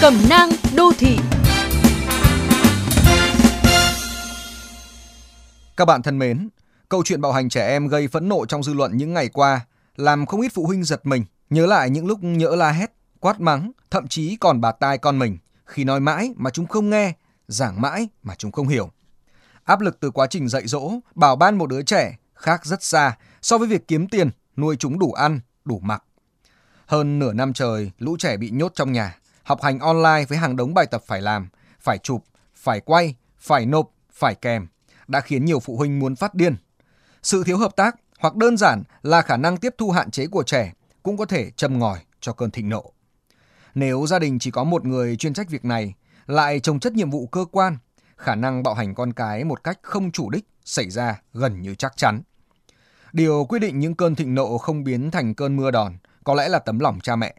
Cẩm nang đô thị Các bạn thân mến, câu chuyện bạo hành trẻ em gây phẫn nộ trong dư luận những ngày qua làm không ít phụ huynh giật mình, nhớ lại những lúc nhỡ la hét, quát mắng, thậm chí còn bạt tai con mình khi nói mãi mà chúng không nghe, giảng mãi mà chúng không hiểu. Áp lực từ quá trình dạy dỗ, bảo ban một đứa trẻ khác rất xa so với việc kiếm tiền, nuôi chúng đủ ăn, đủ mặc. Hơn nửa năm trời, lũ trẻ bị nhốt trong nhà, học hành online với hàng đống bài tập phải làm, phải chụp, phải quay, phải nộp, phải kèm, đã khiến nhiều phụ huynh muốn phát điên. Sự thiếu hợp tác hoặc đơn giản là khả năng tiếp thu hạn chế của trẻ cũng có thể châm ngòi cho cơn thịnh nộ. Nếu gia đình chỉ có một người chuyên trách việc này, lại trồng chất nhiệm vụ cơ quan, khả năng bạo hành con cái một cách không chủ đích xảy ra gần như chắc chắn. Điều quyết định những cơn thịnh nộ không biến thành cơn mưa đòn có lẽ là tấm lòng cha mẹ.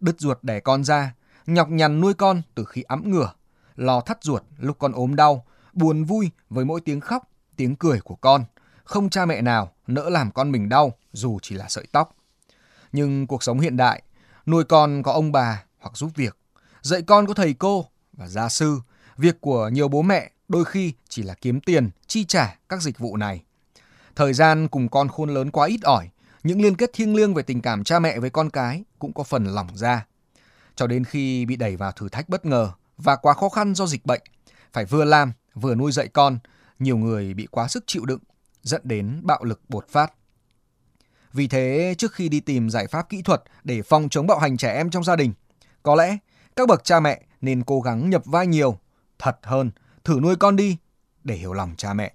Đứt ruột đẻ con ra, nhọc nhằn nuôi con từ khi ấm ngửa, lo thắt ruột lúc con ốm đau, buồn vui với mỗi tiếng khóc, tiếng cười của con. Không cha mẹ nào nỡ làm con mình đau dù chỉ là sợi tóc. Nhưng cuộc sống hiện đại, nuôi con có ông bà hoặc giúp việc, dạy con có thầy cô và gia sư. Việc của nhiều bố mẹ đôi khi chỉ là kiếm tiền, chi trả các dịch vụ này. Thời gian cùng con khôn lớn quá ít ỏi, những liên kết thiêng liêng về tình cảm cha mẹ với con cái cũng có phần lỏng ra. Cho đến khi bị đẩy vào thử thách bất ngờ và quá khó khăn do dịch bệnh, phải vừa làm vừa nuôi dạy con, nhiều người bị quá sức chịu đựng, dẫn đến bạo lực bột phát. Vì thế, trước khi đi tìm giải pháp kỹ thuật để phòng chống bạo hành trẻ em trong gia đình, có lẽ các bậc cha mẹ nên cố gắng nhập vai nhiều, thật hơn, thử nuôi con đi để hiểu lòng cha mẹ.